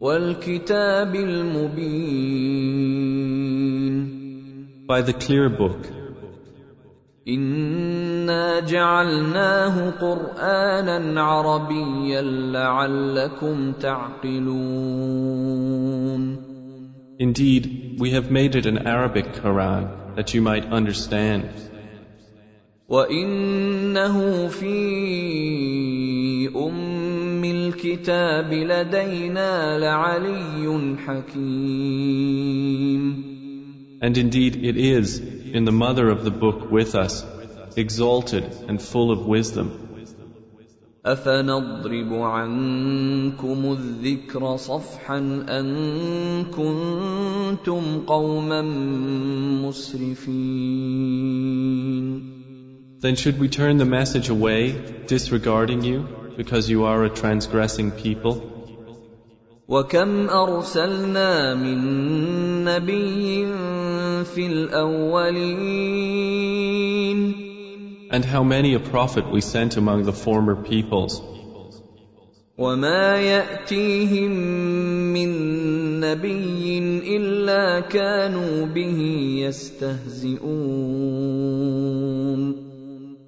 والكتاب المبين By the clear book, انا جعلناه قرانا عربيا لعلكم تعقلون indeed, we have made it an Arabic Quran that you might understand. وانه في ام الكتاب لدينا لعلي حكيم And indeed, it is in the mother of the book with us, exalted and full of wisdom. افنضرب عنكم الذكر صفحا ان كنتم قوما مسرفين Then should we turn the message away, disregarding you, because you are a transgressing people? وكم ارسلنا من نبي في الاولين And how many a prophet we sent among the former peoples, وما ياتيهم من نبي الا كانوا به يستهزئون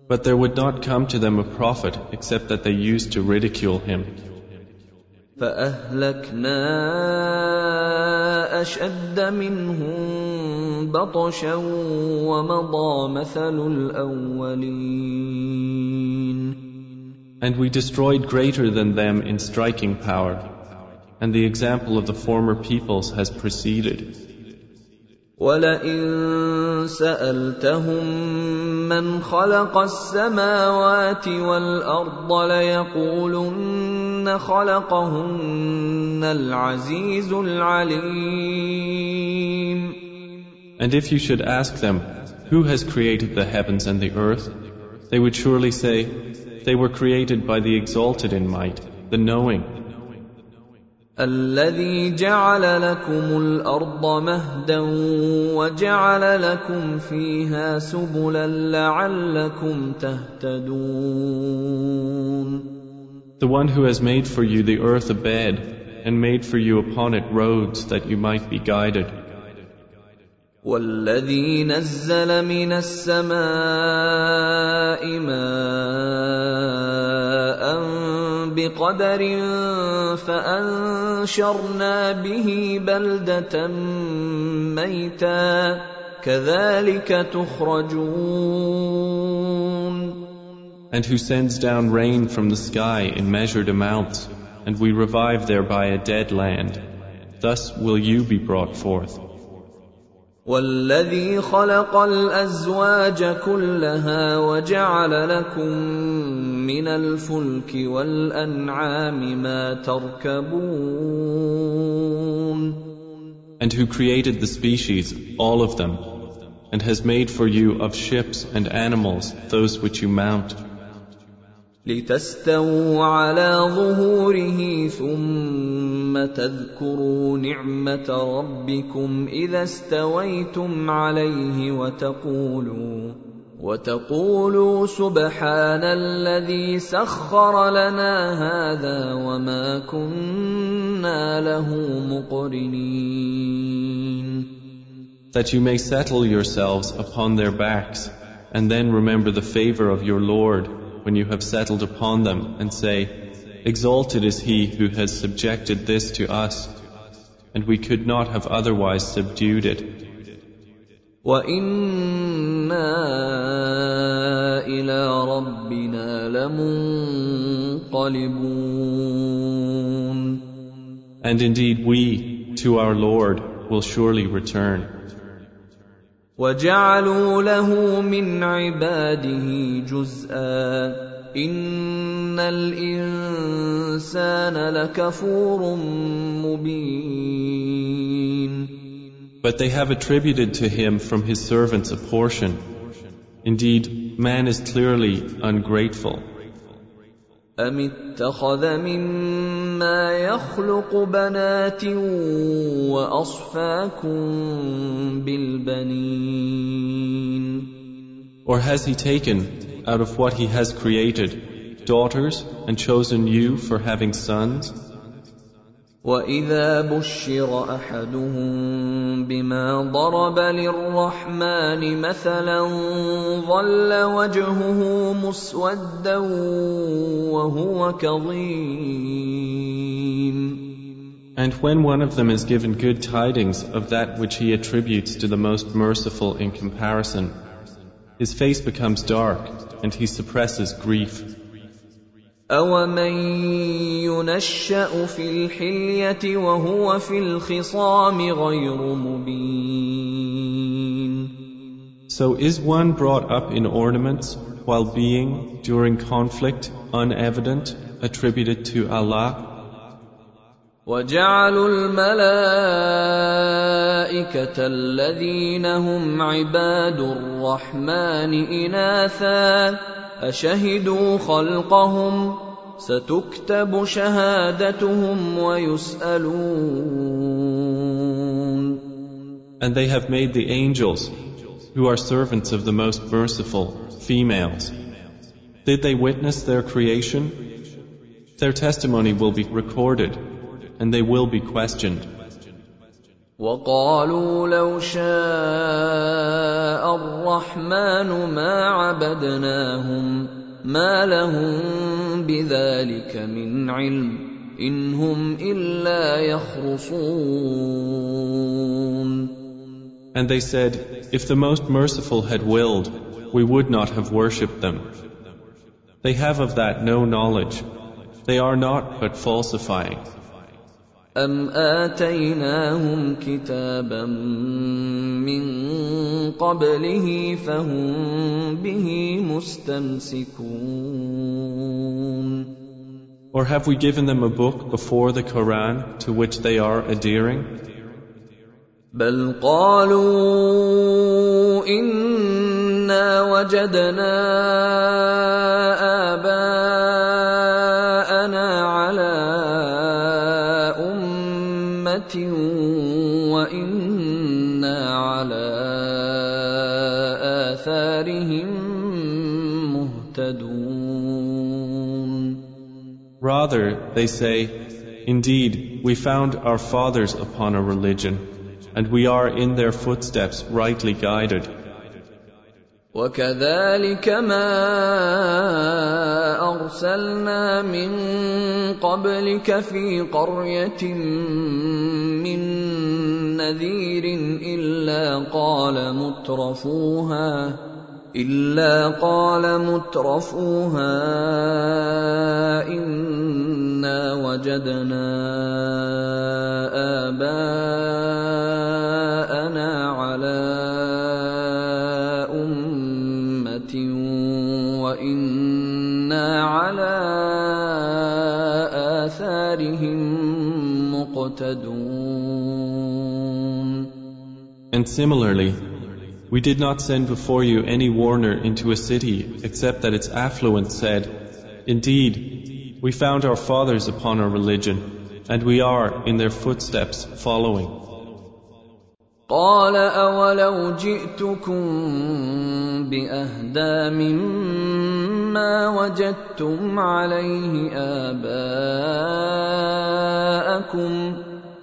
but there would not come to them a prophet except that they used to ridicule him. فاهلكنا اشد منهم بطشا ومضى مثل الاولين And we destroyed greater than them in striking power, and the example of the former peoples has preceded. ولئن سالتهم من خلق السماوات والارض ليقولن خلقهن العزيز العليم And if you should ask them, Who has created the heavens and the earth? They would surely say, They were created by the exalted in might, the knowing, الذي جعل لكم الأرض مهدا وجعل لكم فيها سبلا لعلكم تهتدون the one who has made for you the earth a bed, and made for you upon it roads that you might be guided. والذي نزل من السماء ماء بقدر فانشرنا به بلده ميتا كذلك تخرجون And who sends down rain from the sky in measured amounts, and we revive thereby a dead land. Thus will you be brought forth. والذي خلق الازواج كلها وجعل لكم من الفلك والانعام ما تركبون And who created the species, all of them, and has made for you of ships and animals those which you mount, لتستووا على ظهوره ثم تذكروا نعمه ربكم اذا استويتم عليه وتقولوا وتقولوا سبحان الذي سخر لنا هذا وما كنا له مقرنين that you may settle yourselves upon their backs, and then remember the favor of your Lord when you have settled upon them, and say, Exalted is He who has subjected this to us, and we could not have otherwise subdued it. إلى ربنا لمنقلبون. And indeed we, to our Lord, will surely return. وجعلوا له من عباده جزءا. ان الانسان لكفور مبين. But they have attributed to him from his servants a portion. Indeed, man is clearly ungrateful. أم اتخذ مما يخلق بنات وأصفاكم بالبنين Or has he taken, out of what he has created, daughters and chosen you for having sons? واذا بشر احدهم بما ضرب للرحمن مثلا ظل وجهه مسودا وهو كظيم And when one of them is given good tidings of that which he attributes to the most merciful in comparison, his face becomes dark and he suppresses grief. أَوَمَن يُنَشَّأُ فِي الْحِلْيَةِ وَهُوَ فِي الْخِصَامِ غَيْرُ مُبِينٍ So is one brought up in ornaments while being, during conflict, unevident, attributed to Allah? وَجَعَلُوا الْمَلَائِكَةَ الَّذِينَ هُمْ عِبَادُ الرَّحْمَنِ إِنَاثًا أَشَهِدُوا خَلْقَهُمْ ستكتب شهادتهم ويسألون And they have made the angels, who are servants of the most merciful, females. Did they witness their creation? Their testimony will be recorded, and they will be questioned. وقالوا لو شاء الرحمن ما عبدناهم ما لهم بذلك من علم ان هم الا يخرصون And they said, If the most merciful had willed, we would not have worshipped them. They have of that no knowledge. They are not but falsifying. أم آتيناهم كتابا من قبله فهم به مستمسكون Or have we given them a book before the Quran to which they are adhering? بل قالوا إنا وجدنا آباءنا على أمة وإنا على آثارهم مهتدون Rather, they say, Indeed, we found our fathers upon a religion, and we are in their footsteps rightly guided. وكذلك ما أرسلنا من قبلك في قرية من نذير إلا قال مترفوها إلا قال مترفوها إنا وجدنا آباءنا And similarly, we did not send before you any warner into a city except that its affluent said, Indeed, we found our fathers upon our religion, and we are in their footsteps following. قال أولو جئتكم بأهدى مما وجدتم عليه آباءكم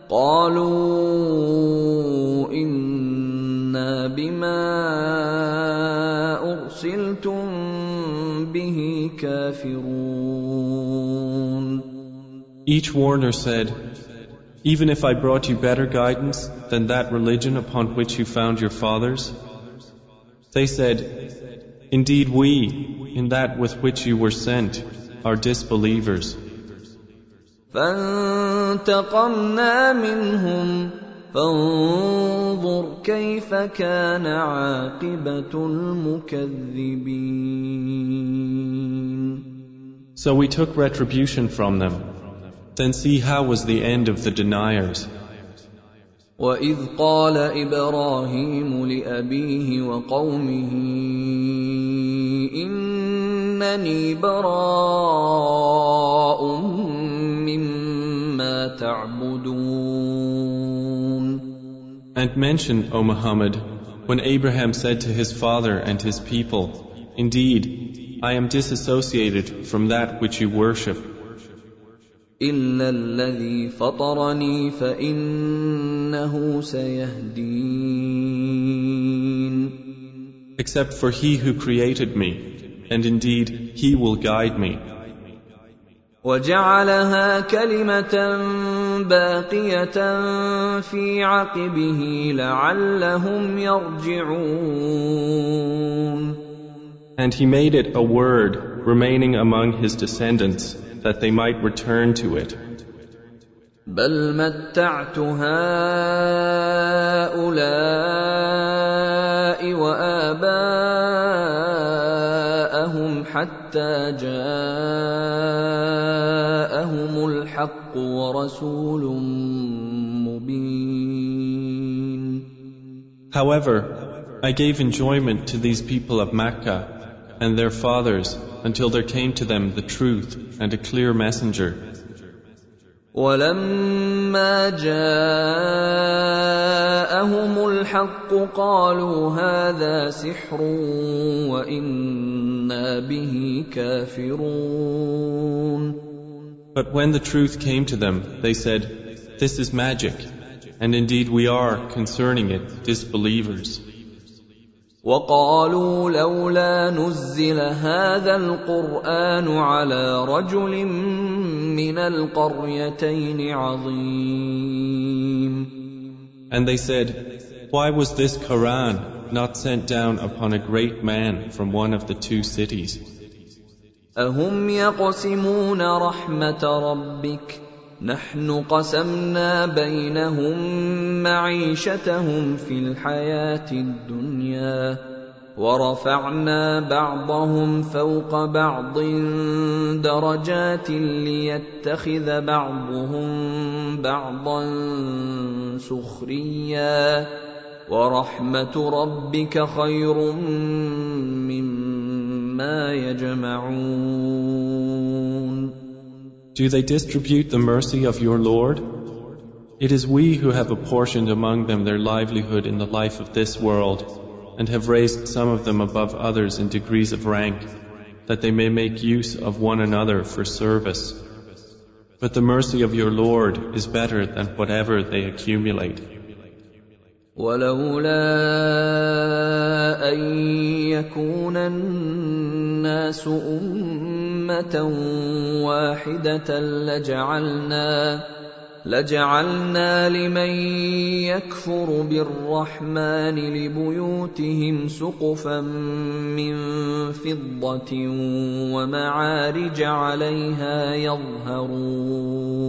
قالوا إنا بما أرسلتم به كافرون Each warner said, Even if I brought you better guidance than that religion upon which you found your fathers? They said, Indeed, we, in that with which you were sent, are disbelievers. فانتقمنا منهم فانظر كيف كان عاقبة المكذبين So we took retribution from them. Then see how was the end of the deniers. وإذ قال إبراهيم لأبيه وقومه إنني براء مما تعبدون And mention, O Muhammad, when Abraham said to his father and his people, Indeed, I am disassociated from that which you worship. إلا الذي فطرني فإنه سيهدين Except for he who created me, and indeed he will guide me. وجعلها كلمة باقية في عقبه لعلهم يرجعون And he made it a word remaining among his descendants that they might return to it. بل متعت هؤلاء وآباءهم حتى جاءهم الحق ورسول مبين However, I gave enjoyment to these people of Mecca and their fathers until there came to them the truth and a clear messenger. ولما جاءهم الحق قالوا هذا سحر وإنا به كافرون But when the truth came to them, they said, This is magic, and indeed we are, concerning it, disbelievers. وقالوا لولا نزل هذا القرآن على رجل من القريتين عظيم And they said, Why was this Quran not sent down upon a great man from one of the two cities? أهم يقسمون رحمة ربك نحن قسمنا بينهم معيشتهم في الحياة الدنيا ورفعنا بعضهم فوق بعض درجات ليتخذ بعضهم بعضا سخريا ورحمة ربك خير مما يجمعون Do they distribute the mercy of your Lord? It is we who have apportioned among them their livelihood in the life of this world, and have raised some of them above others in degrees of rank, that they may make use of one another for service. But the mercy of your Lord is better than whatever they accumulate. ولولا أن يكون الناس أمة واحدة لجعلنا لجعلنا لمن يكفر بالرحمن لبيوتهم سقفا من فضة ومعارج عليها يظهرون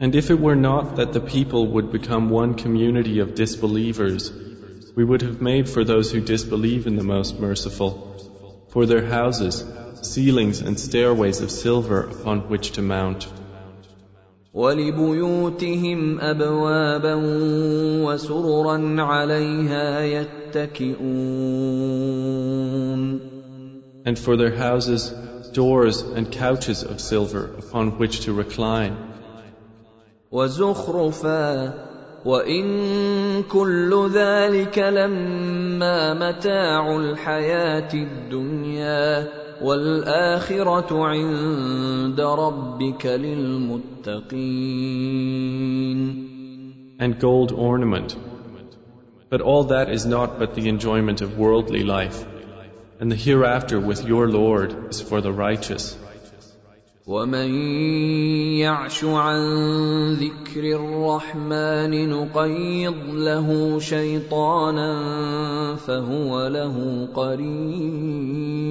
And if it were not that the people would become one community of disbelievers, we would have made for those who disbelieve in the Most Merciful, for their houses, ceilings and stairways of silver upon which to mount. ولبيوتهم أبوابا وسررا عليها يتكئون And for their houses, doors and couches of silver upon which to recline. وزخرفا وان كل ذلك لما متاع الحياة الدنيا والاخره عند ربك للمتقين and gold ornament. But all that is not but the enjoyment of worldly life, and the hereafter with your Lord is for the righteous. ومن يعش عن ذكر الرحمن نقيض له شيطانا فهو له قرين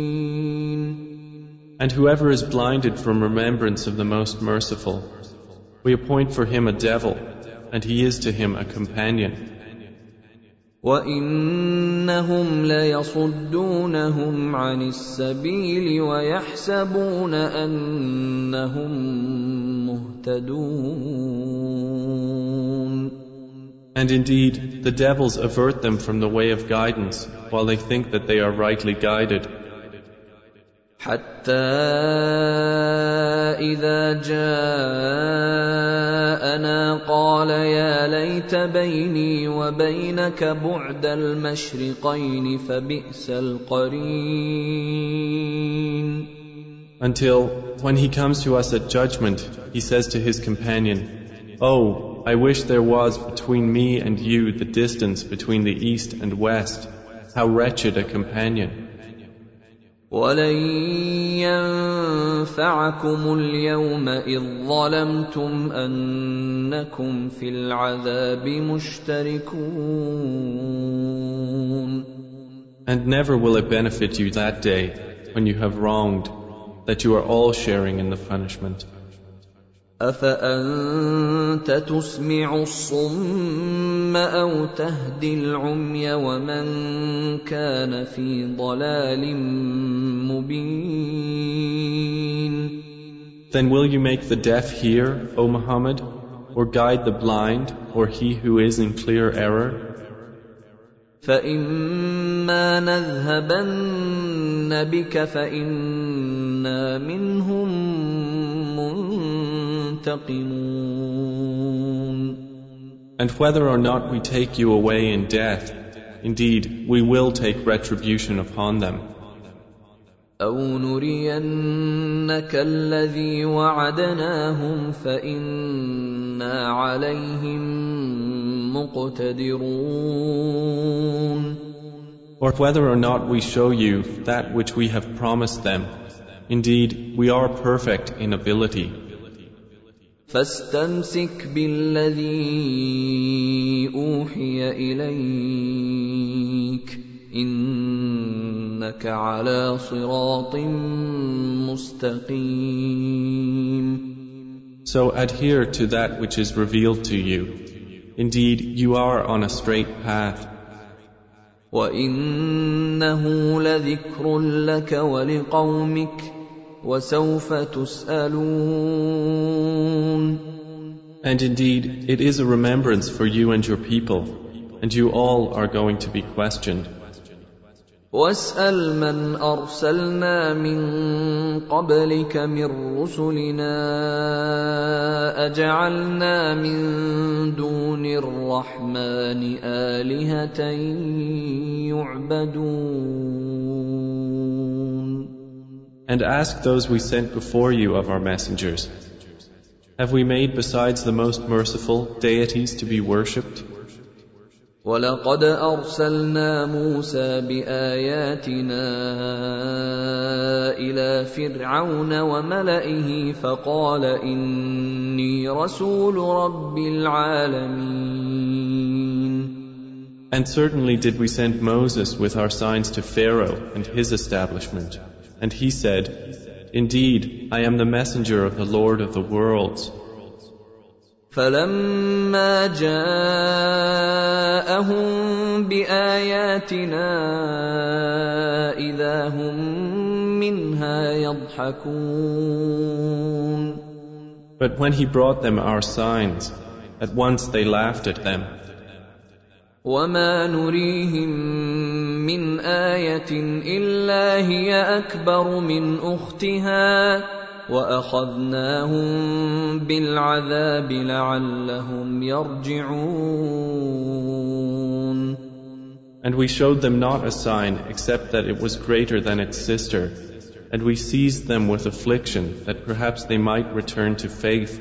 And whoever is blinded from remembrance of the Most Merciful, we appoint for him a devil, and he is to him a companion. وإن انهم ليصدونهم عن السبيل ويحسبون انهم مهتدون And indeed, the devils avert them from the way of guidance, while they think that they are rightly guided. حتى إذا جاءنا قال يا ليت بيني وبينك بعد المشرقين فبئس القرين Until, when he comes to us at judgment, he says to his companion, Oh, I wish there was between me and you the distance between the east and west. How wretched a companion. ولن ينفعكم اليوم اذ ظلمتم انكم في العذاب مشتركون And never will it benefit you that day when you have wronged that you are all sharing in the punishment. افانت تسمع الصم أو تهدي العمي ومن كان في ضلال مبين Then will you make the deaf hear, O Muhammad, or guide the blind, or he who is in clear error? فإما نذهبن بك فإنا منهم منتقمون And whether or not we take you away in death, indeed, we will take retribution upon them. أو نرينك الذي وعدناهم فإنا عليهم مقتدرون Or whether or not we show you that which we have promised them, indeed, we are perfect in ability. فاستمسك بالذي اوحي اليك انك على صراط مستقيم So adhere to that which is revealed to you. Indeed, you are on a straight path. وانه لذكر لك ولقومك وسوف تسالون And indeed, it is a remembrance for you and your people, and you all are going to be questioned. واسال من ارسلنا من قبلك من رسلنا اجعلنا من دون الرحمن الهه يعبدون And ask those we sent before you of our messengers. Have we made besides the most merciful deities to be worshipped? ولقد ارسلنا موسى باياتنا الى فرعون وملئه فقال اني رسول رب العالمين And certainly did we send Moses with our signs to Pharaoh and his establishment. And he said, Indeed, I am the messenger of the Lord of the worlds. فلما جاءهم باياتنا اذا هم منها يضحكون But when he brought them our signs, at once they laughed at them. وما نريهم من إيه الا هي اكبر من اختها واخذناهم بالعذاب لعلهم يرجعون And we showed them not a sign except that it was greater than its sister. And we seized them with affliction that perhaps they might return to faith.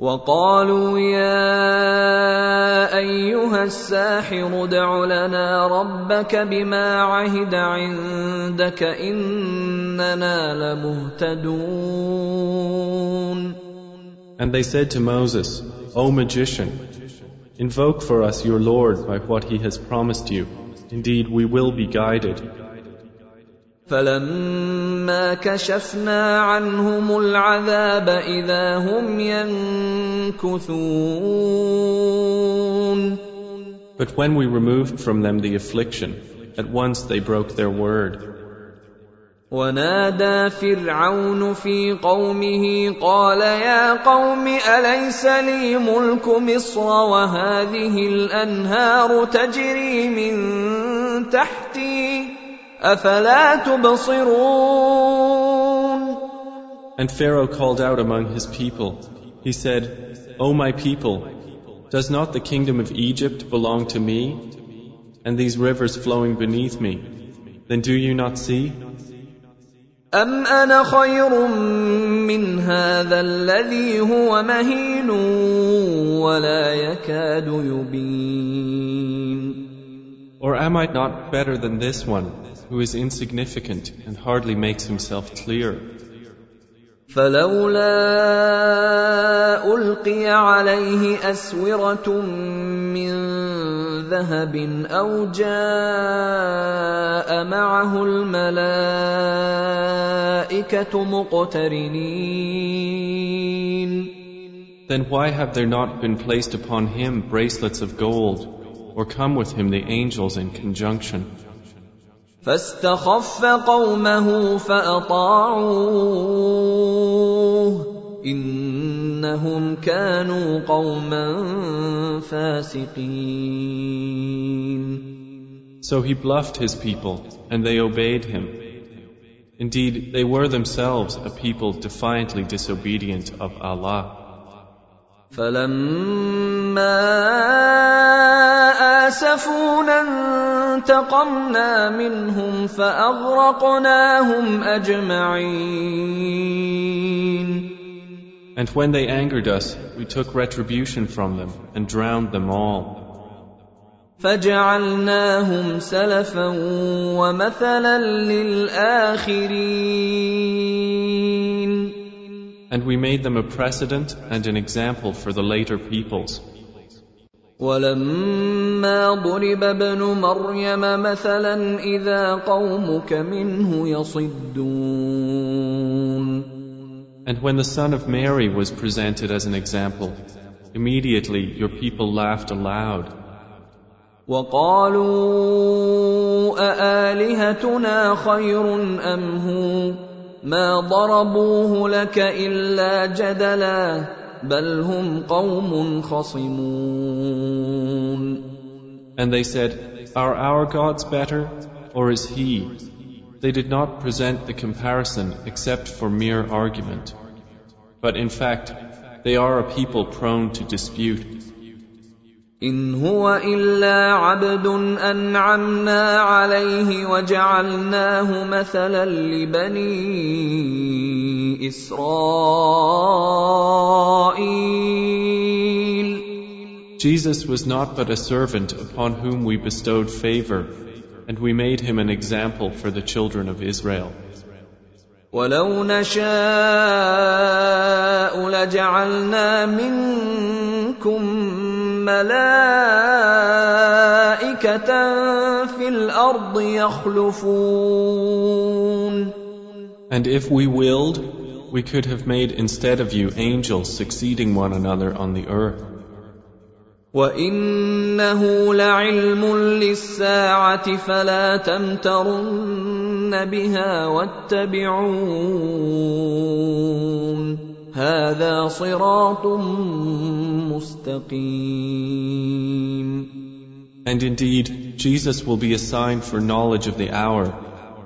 وقالوا يا ايها الساحر ادع لنا ربك بما عهد عندك اننا لمهتدون And they said to Moses, O magician, invoke for us your Lord by what he has promised you. Indeed, we will be guided. فلما كشفنا عنهم العذاب اذا هم ينكثون But when we removed from them the affliction, at once they broke their word. ونادى فرعون في قومه قال يا قوم اليس لي ملك مصر وهذه الانهار تجري من تحتي افلا تبصرون And Pharaoh called out among his people. He said, O my people, does not the kingdom of Egypt belong to me, and these rivers flowing beneath me? Then do you not see? أم أنا خير من هذا الذي هو مهين ولا يكاد يبين Or am I not better than this one, who is insignificant and hardly makes himself clear? فلولا القي عليه اسوره من ذهب او جاء معه الملائكه مقترنين Then why have there not been placed upon him bracelets of gold, or come with him the angels in conjunction? فاستخف قومه فاطاعوه انهم كانوا قوما فاسقين So he bluffed his people, and they obeyed him. Indeed, they were themselves a people defiantly disobedient of Allah. فلما آسفونا انتقمنا منهم فأغرقناهم أجمعين And when they angered us, we took retribution from them and drowned them all. فجعلناهم سلفا ومثلا للآخرين And we made them a precedent and an example for the later peoples. ولما ضرب ابن مريم مثلا اذا قومك منه يصدون And when the son of Mary was presented as an example, immediately your people laughed aloud. وقالوا أآلهتنا خير أم هو ما ضربوه لك إلا جدلا بل هم قوم خصمون And they said, Are our gods better, or is he? They did not present the comparison except for mere argument. But in fact, they are a people prone to dispute. إن هو إلا عبد أنعمنا عليه وجعلناه مثلا لبني إسرائيل Jesus was not but a servant upon whom we bestowed favor, and we made him an example for the children of Israel. ولو نشاء لجعلنا منكم ملائكة في الأرض يخلفون And if we willed, we could have made instead of you angels succeeding one another on the earth. وإنه لعلم للساعة فلا تمترن بها واتبعون هذا صراط مستقيم And indeed, Jesus will be a sign for knowledge of the hour.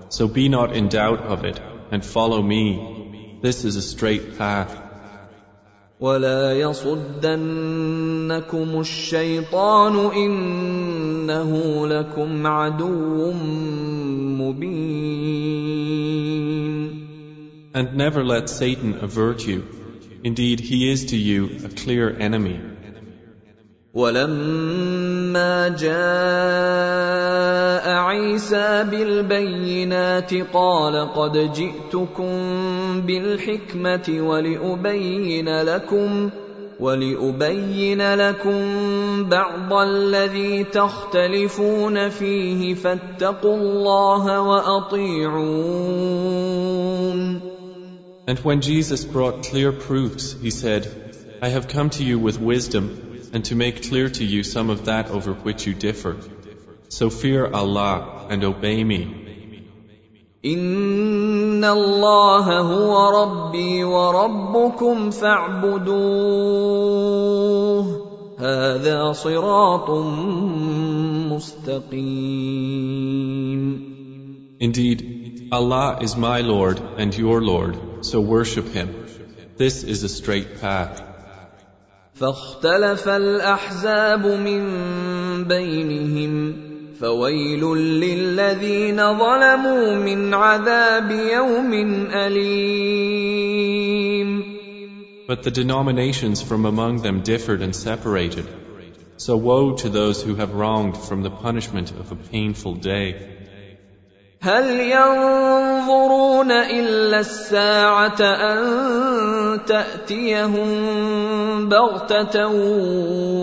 So be not in doubt of it, and follow me. This is a straight path. ولا يصدنكم الشيطان إنه لكم عدو مبين And never let Satan avert you. Indeed, he is to you a clear enemy. ولما جاء عيسى بالبينات قال قد جئتكم بالحكمة ولأبين لكم ولأبين لكم بعض الذي تختلفون فيه فاتقوا الله وأطيعون. And when Jesus brought clear proofs, he said, I have come to you with wisdom. and to make clear to you some of that over which you differ. So fear Allah and obey me. إن الله هو ربي وربكم فاعبدوه هذا صراط مستقيم Indeed, Allah is my Lord and your Lord, so worship Him. This is a straight path. فاختلف الأحزاب من بينهم فويل للذين ظلموا من عذاب يوم أليم But the denominations from among them differed and separated. So woe to those who have wronged from the punishment of a painful day. هل ينظرون الا الساعة ان تاتيهم بغته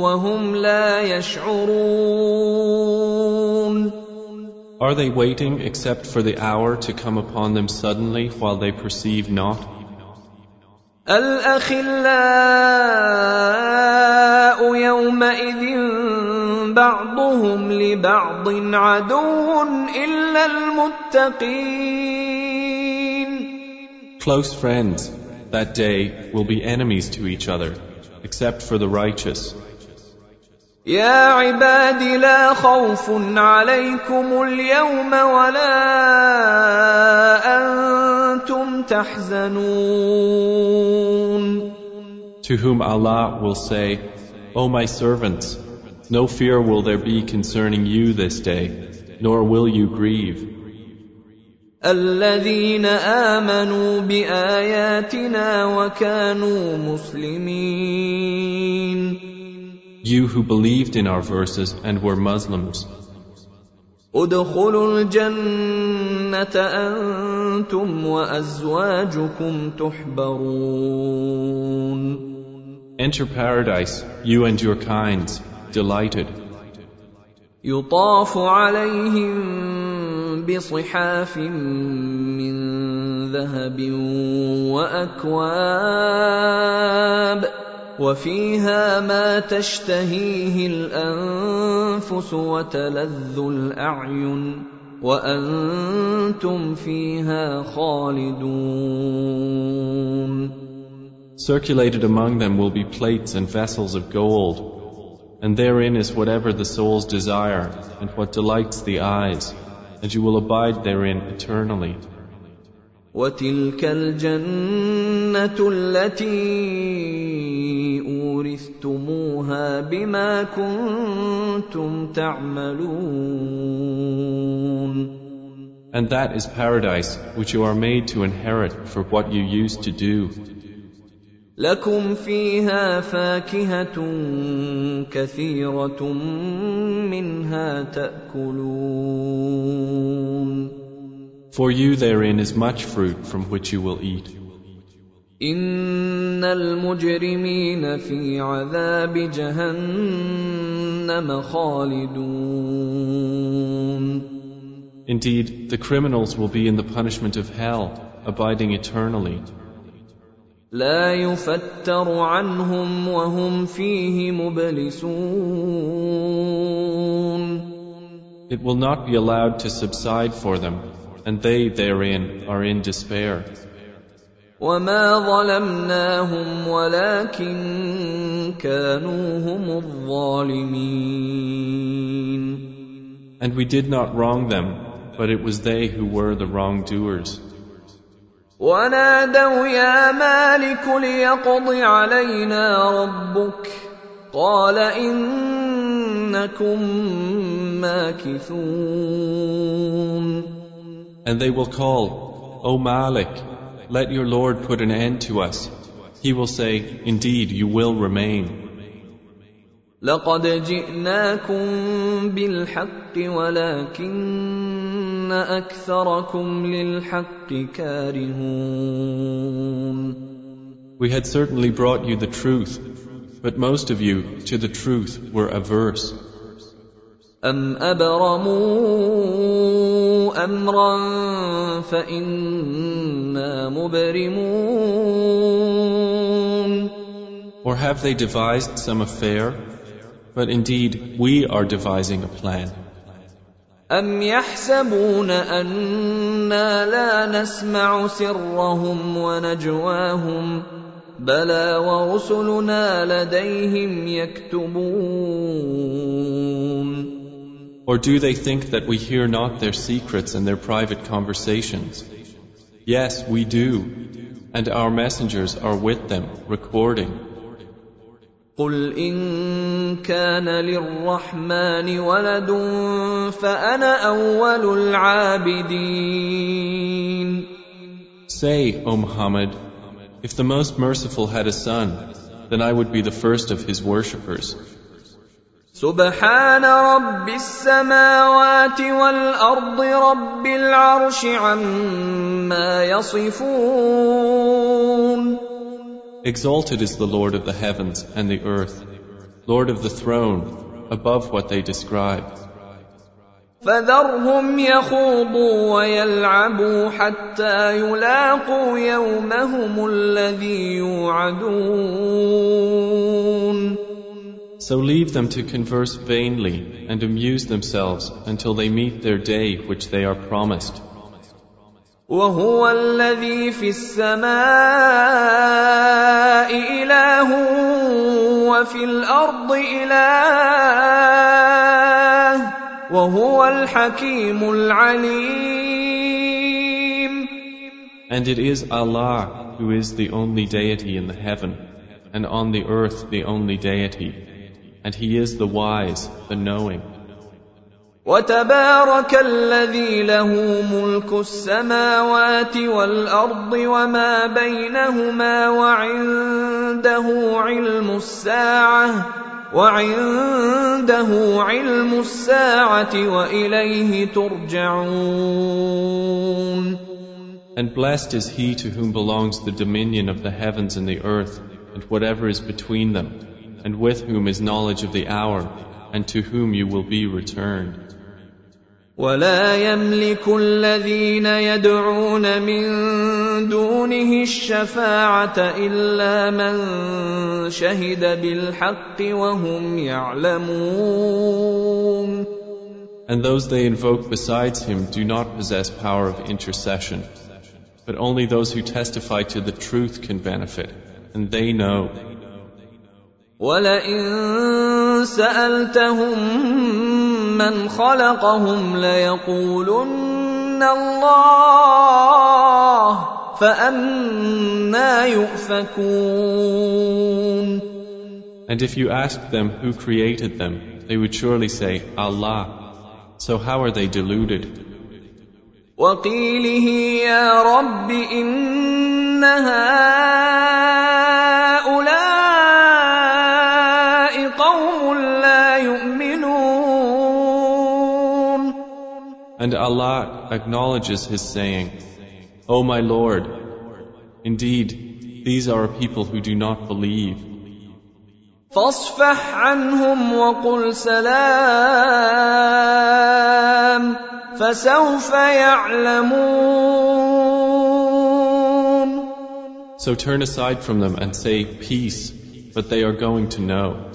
وهم لا يشعرون Are they waiting except for the hour to come upon them suddenly while they perceive not? الأخلاء يومئذ بعضهم لبعض عدو إلا المتقين Close friends that day will be enemies to each other, except for the righteous. يا عباد لا خوف عليكم اليوم ولا تحزنون To whom Allah will say, O my servants, no fear will there be concerning you this day, nor will you grieve. الذين آمنوا بآياتنا وكانوا مسلمين You who believed in our verses and were Muslims, ادخلوا الجنة أنتم وأزواجكم تحبرون enter paradise, you and your kinds, delighted. يطاف عليهم بصحاف من ذهب وأكواب وفيها ما تشتهيه الأنفس وتلذ الأعين وأنتم فيها خالدون Circulated among them will be plates and vessels of gold, and therein is whatever the souls desire and what delights the eyes, and you will abide therein eternally. وتلك الجنة التي أورثتموها بما كنتم تعملون And that is paradise which you are made to inherit for what you used to do. لكم فيها فاكهة كثيرة منها تأكلون For you therein is much fruit from which you will eat. إن المجرمين في عذاب جهنم خالدون Indeed, the criminals will be in the punishment of hell, abiding eternally. لا يفتر عنهم وهم فيه مبلسون It will not be allowed to subside for them, and they therein are in despair. وما ظلمناهم ولكن كانوا هم الظالمين And we did not wrong them, but it was they who were the wrongdoers. ونادوا يا مالك ليقض علينا ربك قال انكم ماكثون And they will call, O Malik, let your Lord put an end to us. He will say, Indeed, you will remain. لقد جئناكم بالحق ولكن اكثركم للحق كارهون We had certainly brought you the truth, but most of you to the truth were averse. ام ابرموا امرا فانا مبرمون Or have they devised some affair? But indeed, we are devising a plan. أم يحسبون أنا لا نسمع سرهم ونجواهم بلى ورسلنا لديهم يكتبون Or do they think that we hear not their secrets and their private conversations? Yes, we do. And our messengers are with them, recording. قل إن كان للرحمن ولد فأنا أول العابدين Say, O Muhammad, if the Most Merciful had a son, then I would be the first of his worshippers. سبحان رب السماوات والأرض رب العرش عما يصفون Exalted is the Lord of the heavens and the earth, Lord of the throne, above what they describe. فذرهم يخوضوا ويلعبوا حتى يلاقوا يومهم الذي يوعدون So leave them to converse vainly and amuse themselves until they meet their day which they are promised. وهو الذي في السماء إله وفي الأرض إله وهو الحكيم العليم And it is Allah who is the only deity in the heaven and on the earth the only deity. And He is the wise, the knowing. وتبارك الذي له ملك السماوات والارض وما بينهما وعنده علم الساعه وعنده علم الساعه واليه ترجعون And blessed is he to whom belongs the dominion of the heavens and the earth, and whatever is between them, and with whom is knowledge of the hour, and to whom you will be returned. ولا يملك الذين يدعون من دونه الشفاعه الا من شهد بالحق وهم يعلمون And those they invoke besides him do not possess power of intercession, but only those who testify to the truth can benefit, and they know. ولئن سالتهم من خلقهم ليقولن الله فانا يؤفكون And if you asked them who created them, they would surely say, Allah. So how are they deluded? وقيله يا رب هؤلاء And Allah acknowledges His saying, O my Lord, indeed, these are a people who do not believe. فاصفح عنهم وقل سلام فسوف يعلمون So turn aside from them and say, Peace, but they are going to know.